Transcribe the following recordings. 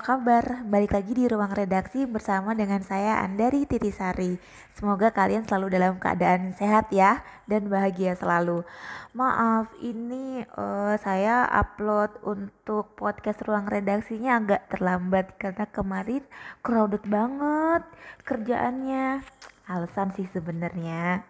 kabar? Balik lagi di ruang redaksi bersama dengan saya Andari Titisari. Semoga kalian selalu dalam keadaan sehat ya dan bahagia selalu. Maaf, ini uh, saya upload untuk podcast ruang redaksinya agak terlambat karena kemarin crowded banget kerjaannya. Alasan sih sebenarnya.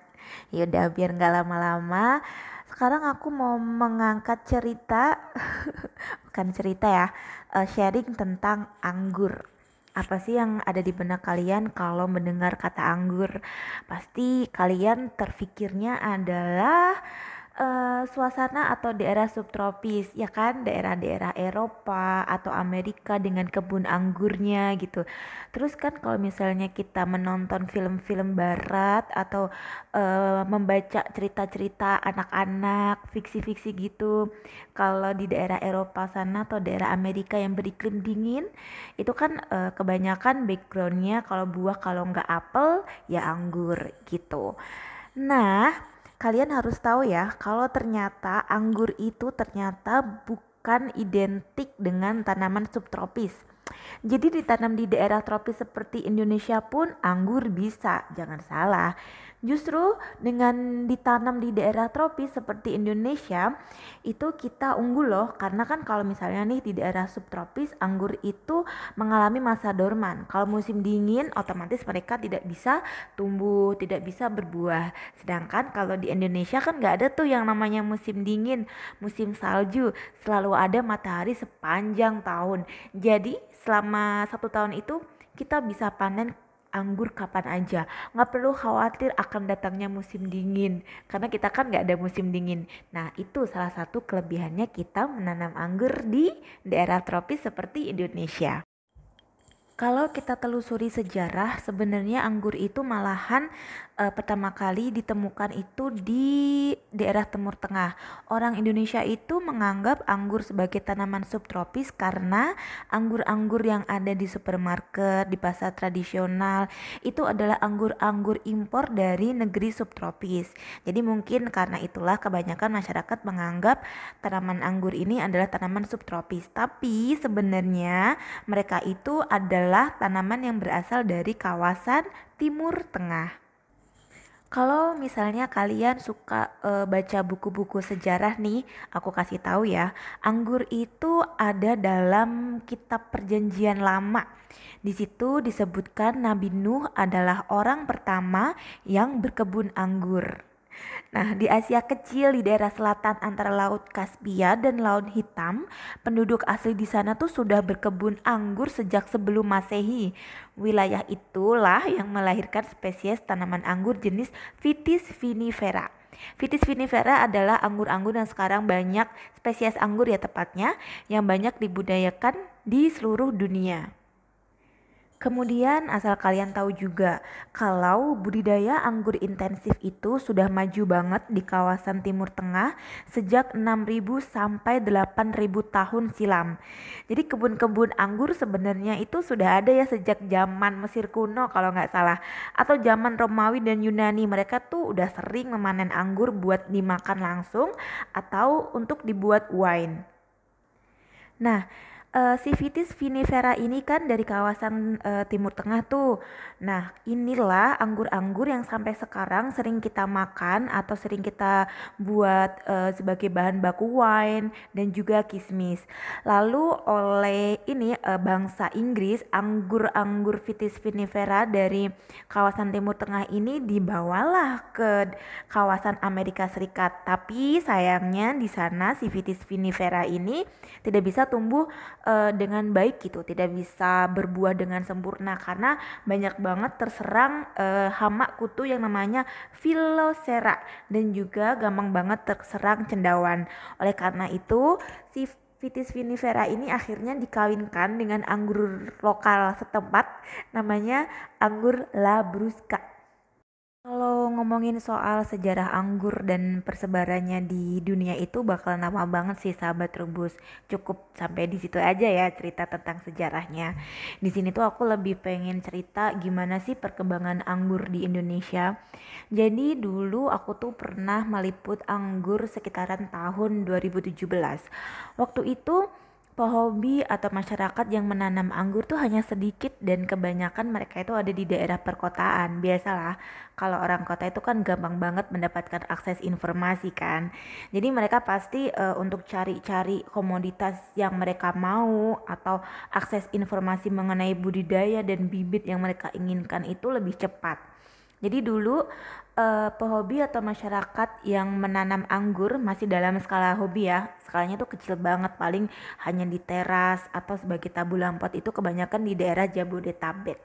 Yaudah biar nggak lama-lama sekarang aku mau mengangkat cerita bukan cerita ya uh, sharing tentang anggur. Apa sih yang ada di benak kalian kalau mendengar kata anggur? Pasti kalian terfikirnya adalah uh, suasana atau daerah subtropis ya kan? Daerah-daerah Eropa atau Amerika dengan kebun anggurnya gitu. Terus kan kalau misalnya kita menonton film-film barat atau uh, membaca cerita-cerita anak-anak fiksi-fiksi gitu kalau di daerah Eropa sana atau daerah Amerika yang beriklim dingin itu kan uh, kebanyakan backgroundnya kalau buah kalau nggak apel ya anggur gitu. Nah kalian harus tahu ya kalau ternyata anggur itu ternyata bukan identik dengan tanaman subtropis. Jadi ditanam di daerah tropis seperti Indonesia pun anggur bisa, jangan salah. Justru dengan ditanam di daerah tropis seperti Indonesia itu kita unggul loh karena kan kalau misalnya nih di daerah subtropis anggur itu mengalami masa dorman. Kalau musim dingin otomatis mereka tidak bisa tumbuh, tidak bisa berbuah. Sedangkan kalau di Indonesia kan nggak ada tuh yang namanya musim dingin, musim salju, selalu ada matahari sepanjang tahun. Jadi selama satu tahun itu kita bisa panen anggur kapan aja. Nggak perlu khawatir akan datangnya musim dingin karena kita kan nggak ada musim dingin. Nah itu salah satu kelebihannya kita menanam anggur di daerah tropis seperti Indonesia kalau kita telusuri sejarah, sebenarnya anggur itu malahan e, pertama kali ditemukan itu di daerah Timur Tengah. Orang Indonesia itu menganggap anggur sebagai tanaman subtropis karena anggur-anggur yang ada di supermarket, di pasar tradisional itu adalah anggur-anggur impor dari negeri subtropis. Jadi mungkin karena itulah kebanyakan masyarakat menganggap tanaman anggur ini adalah tanaman subtropis. Tapi sebenarnya mereka itu adalah adalah tanaman yang berasal dari kawasan Timur Tengah. Kalau misalnya kalian suka e, baca buku-buku sejarah nih, aku kasih tahu ya, anggur itu ada dalam kitab Perjanjian Lama. Di situ disebutkan Nabi Nuh adalah orang pertama yang berkebun anggur. Nah, di Asia Kecil di daerah selatan antara Laut Kaspia dan Laut Hitam, penduduk asli di sana tuh sudah berkebun anggur sejak sebelum Masehi. Wilayah itulah yang melahirkan spesies tanaman anggur jenis Vitis vinifera. Vitis vinifera adalah anggur-anggur yang sekarang banyak spesies anggur ya tepatnya yang banyak dibudayakan di seluruh dunia. Kemudian asal kalian tahu juga kalau budidaya anggur intensif itu sudah maju banget di kawasan Timur Tengah sejak 6000 sampai 8000 tahun silam. Jadi kebun-kebun anggur sebenarnya itu sudah ada ya sejak zaman Mesir kuno kalau nggak salah atau zaman Romawi dan Yunani mereka tuh udah sering memanen anggur buat dimakan langsung atau untuk dibuat wine. Nah, uh, si Vitis vinifera ini kan dari kawasan uh, Timur Tengah tuh. Nah, inilah anggur-anggur yang sampai sekarang sering kita makan atau sering kita buat uh, sebagai bahan baku wine dan juga kismis. Lalu oleh ini uh, bangsa Inggris, anggur-anggur Vitis vinifera dari kawasan Timur Tengah ini dibawalah ke kawasan Amerika Serikat. Tapi sayangnya di sana si Vitis vinifera ini tidak bisa tumbuh uh, dengan baik gitu, tidak bisa berbuah dengan sempurna karena banyak banget terserang uh, hama kutu yang namanya Phylloxera dan juga gampang banget terserang cendawan. Oleh karena itu, si Vitis vinifera ini akhirnya dikawinkan dengan anggur lokal setempat namanya anggur Labrusca. Kalau ngomongin soal sejarah anggur dan persebarannya di dunia itu bakal nama banget sih sahabat rebus. Cukup sampai di situ aja ya cerita tentang sejarahnya. Di sini tuh aku lebih pengen cerita gimana sih perkembangan anggur di Indonesia. Jadi dulu aku tuh pernah meliput anggur sekitaran tahun 2017. Waktu itu pehobi atau masyarakat yang menanam anggur tuh hanya sedikit dan kebanyakan mereka itu ada di daerah perkotaan. Biasalah kalau orang kota itu kan gampang banget mendapatkan akses informasi kan. Jadi mereka pasti uh, untuk cari-cari komoditas yang mereka mau atau akses informasi mengenai budidaya dan bibit yang mereka inginkan itu lebih cepat. Jadi dulu uh, pehobi atau masyarakat yang menanam anggur masih dalam skala hobi ya. Skalanya tuh kecil banget, paling hanya di teras atau sebagai tabu lampot itu kebanyakan di daerah Jabodetabek.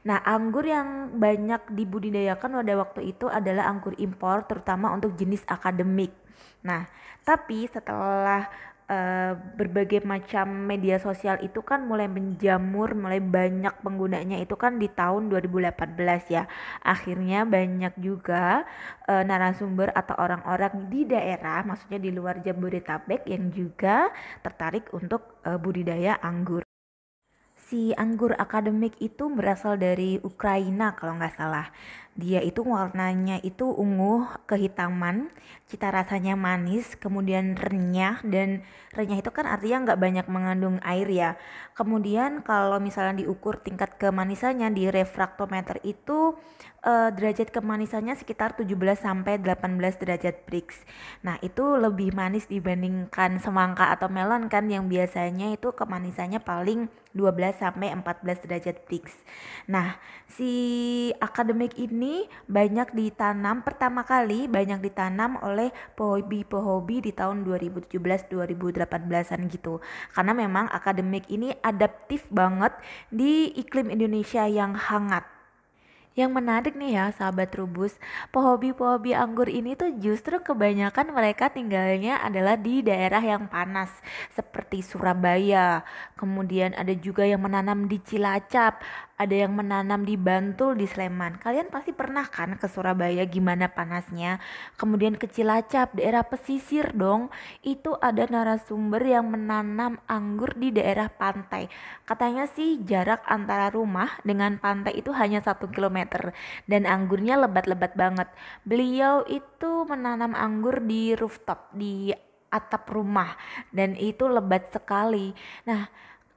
Nah, anggur yang banyak dibudidayakan pada waktu itu adalah anggur impor terutama untuk jenis akademik. Nah, tapi setelah uh, berbagai macam media sosial itu kan mulai menjamur, mulai banyak penggunanya itu kan di tahun 2018 ya. Akhirnya banyak juga uh, narasumber atau orang-orang di daerah, maksudnya di luar Jabodetabek yang juga tertarik untuk uh, budidaya anggur. Si anggur akademik itu berasal dari Ukraina kalau nggak salah. Dia itu warnanya itu ungu kehitaman, cita rasanya manis, kemudian renyah dan renyah itu kan artinya nggak banyak mengandung air ya. Kemudian kalau misalnya diukur tingkat kemanisannya di refraktometer itu uh, derajat kemanisannya sekitar 17 sampai 18 derajat Brix. Nah, itu lebih manis dibandingkan semangka atau melon kan yang biasanya itu kemanisannya paling 12 sampai 14 derajat Brix. Nah, si akademik ini banyak ditanam pertama kali banyak ditanam oleh pehobi-pehobi di tahun 2017-2018an gitu. Karena memang akademik ini adaptif banget di iklim Indonesia yang hangat yang menarik nih ya sahabat Rubus, pehobi-pehobi anggur ini tuh justru kebanyakan mereka tinggalnya adalah di daerah yang panas seperti Surabaya. Kemudian ada juga yang menanam di Cilacap, ada yang menanam di Bantul di Sleman. Kalian pasti pernah kan ke Surabaya gimana panasnya? Kemudian ke Cilacap, daerah pesisir dong. Itu ada narasumber yang menanam anggur di daerah pantai. Katanya sih jarak antara rumah dengan pantai itu hanya satu kilometer dan anggurnya lebat-lebat banget. Beliau itu menanam anggur di rooftop di atap rumah dan itu lebat sekali. Nah,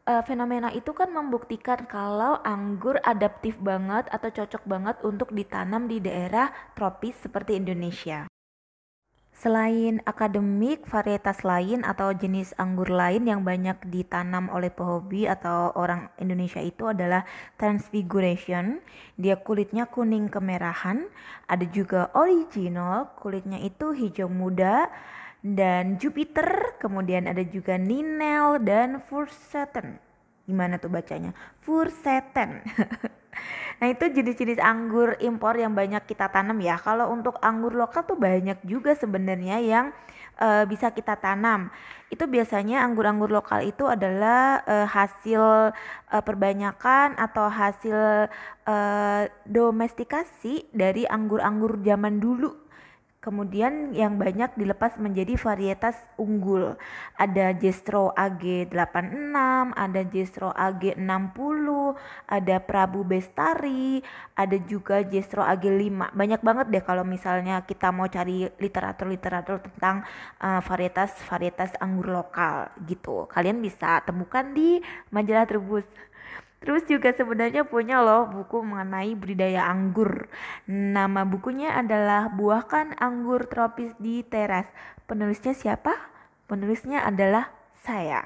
uh, fenomena itu kan membuktikan kalau anggur adaptif banget atau cocok banget untuk ditanam di daerah tropis seperti Indonesia. Selain akademik, varietas lain atau jenis anggur lain yang banyak ditanam oleh pehobi atau orang Indonesia itu adalah Transfiguration. Dia kulitnya kuning kemerahan. Ada juga original, kulitnya itu hijau muda dan Jupiter, kemudian ada juga Ninel dan Fursaten. Gimana tuh bacanya? Fursaten. nah itu jenis-jenis anggur impor yang banyak kita tanam ya. Kalau untuk anggur lokal tuh banyak juga sebenarnya yang uh, bisa kita tanam. Itu biasanya anggur-anggur lokal itu adalah uh, hasil uh, perbanyakan atau hasil domestikasi dari anggur-anggur zaman dulu Kemudian yang banyak dilepas menjadi varietas unggul. Ada Jestro AG86, ada Jestro AG60, ada Prabu Bestari, ada juga Jestro AG5. Banyak banget deh kalau misalnya kita mau cari literatur-literatur tentang uh, varietas-varietas anggur lokal gitu. Kalian bisa temukan di majalah Trubus. Terus juga sebenarnya punya loh buku mengenai budidaya anggur. Nama bukunya adalah Buahkan Anggur Tropis di Teras. Penulisnya siapa? Penulisnya adalah saya.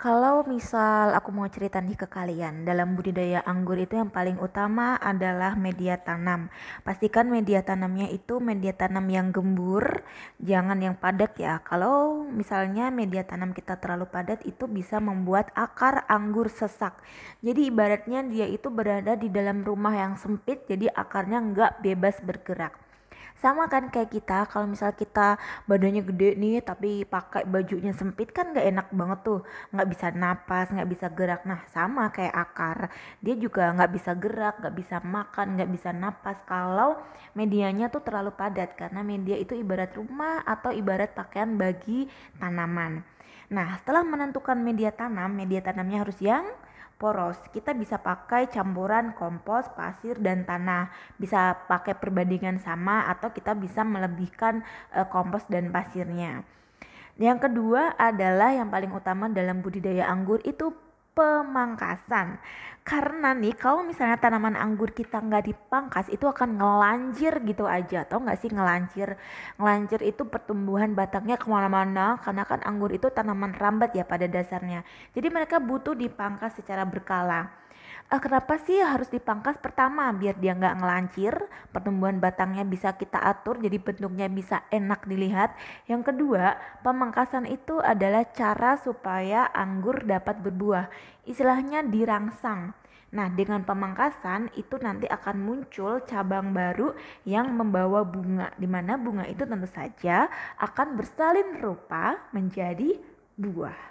Kalau misal aku mau cerita nih ke kalian, dalam budidaya anggur itu yang paling utama adalah media tanam. Pastikan media tanamnya itu media tanam yang gembur, jangan yang padat ya. Kalau misalnya media tanam kita terlalu padat itu bisa membuat akar anggur sesak. Jadi ibaratnya dia itu berada di dalam rumah yang sempit, jadi akarnya nggak bebas bergerak sama kan kayak kita kalau misal kita badannya gede nih tapi pakai bajunya sempit kan nggak enak banget tuh. Nggak bisa napas nggak bisa gerak. Nah sama kayak akar. Dia juga nggak bisa gerak nggak bisa makan nggak bisa napas. Kalau medianya tuh terlalu padat karena media itu ibarat rumah atau ibarat pakaian bagi tanaman. Nah setelah menentukan media tanam media tanamnya harus yang poros. Kita bisa pakai campuran kompos, pasir dan tanah. Bisa pakai perbandingan sama atau kita bisa melebihkan uh, kompos dan pasirnya. Yang kedua adalah yang paling utama dalam budidaya anggur itu pemangkasan. Karena nih kalau misalnya tanaman anggur kita nggak dipangkas itu akan ngelanjir gitu aja. Tau nggak sih ngelanjir? Ngelanjir itu pertumbuhan batangnya ke mana-mana karena kan anggur itu tanaman rambat ya pada dasarnya. Jadi mereka butuh dipangkas secara berkala uh, kenapa sih harus dipangkas? Pertama, biar dia nggak ngelancir, pertumbuhan batangnya bisa kita atur, jadi bentuknya bisa enak dilihat. Yang kedua, pemangkasan itu adalah cara supaya anggur dapat berbuah. Istilahnya dirangsang. Nah, dengan pemangkasan itu nanti akan muncul cabang baru yang membawa bunga, di mana bunga itu tentu saja akan bersalin rupa menjadi buah.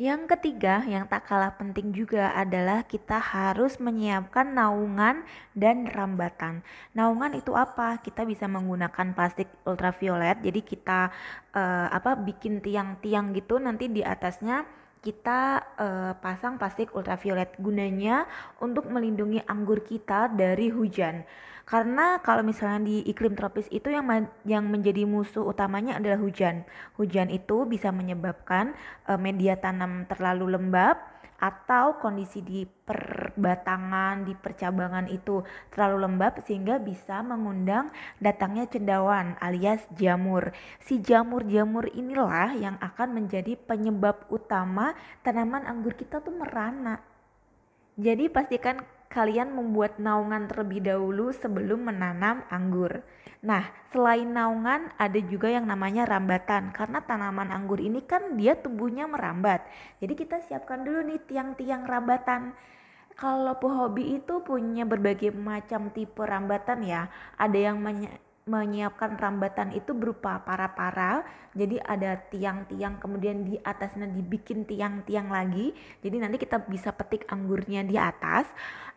Yang ketiga, yang tak kalah penting juga adalah kita harus menyiapkan naungan dan rambatan. Naungan itu apa? Kita bisa menggunakan plastik ultraviolet. Jadi kita uh, apa bikin tiang-tiang gitu nanti di atasnya kita uh, pasang plastik ultraviolet gunanya untuk melindungi anggur kita dari hujan. Karena kalau misalnya di iklim tropis itu yang yang menjadi musuh utamanya adalah hujan. Hujan itu bisa menyebabkan uh, media tanam terlalu lembab atau kondisi di perbatangan, di percabangan itu terlalu lembab sehingga bisa mengundang datangnya cendawan alias jamur. Si jamur-jamur inilah yang akan menjadi penyebab utama tanaman anggur kita tuh merana. Jadi pastikan kalian membuat naungan terlebih dahulu sebelum menanam anggur. Nah, selain naungan ada juga yang namanya rambatan karena tanaman anggur ini kan dia tumbuhnya merambat. Jadi kita siapkan dulu nih tiang-tiang rambatan. Kalau hobi itu punya berbagai macam tipe rambatan ya. Ada yang menyiapkan rambatan itu berupa para-para. Jadi ada tiang-tiang kemudian di atasnya dibikin tiang-tiang lagi. Jadi nanti kita bisa petik anggurnya di atas.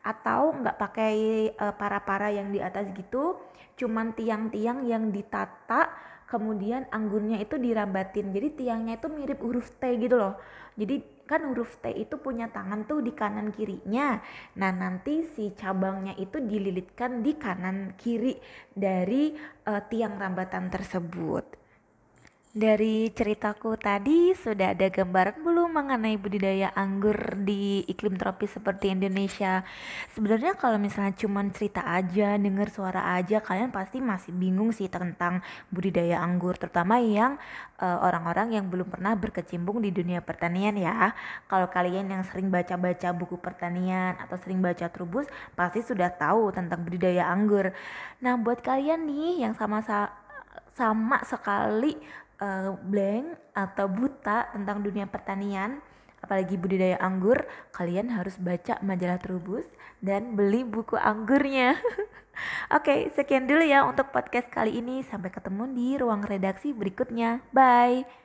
Atau nggak pakai uh, para-para yang di atas gitu. Cuman tiang-tiang yang ditata kemudian anggurnya itu dirambatin. Jadi tiangnya itu mirip huruf T gitu loh. Jadi kan huruf T itu punya tangan tuh di kanan kirinya. Nah nanti si cabangnya itu dililitkan di kanan kiri dari uh, tiang rambatan tersebut dari ceritaku tadi sudah ada gambaran belum mengenai budidaya anggur di iklim tropis seperti Indonesia? Sebenarnya kalau misalnya cuma cerita aja, dengar suara aja, kalian pasti masih bingung sih tentang budidaya anggur, terutama yang eh, orang-orang uh, yang belum pernah berkecimpung di dunia pertanian ya. Kalau kalian yang sering baca-baca buku pertanian atau sering baca trubus, pasti sudah tahu tentang budidaya anggur. Nah, buat kalian nih yang sama-sama sama sekali uh, blank atau buta tentang dunia pertanian, apalagi budidaya anggur, kalian harus baca majalah Trubus dan beli buku anggurnya. Oke, okay, sekian dulu ya untuk podcast kali ini. Sampai ketemu di ruang redaksi berikutnya. Bye.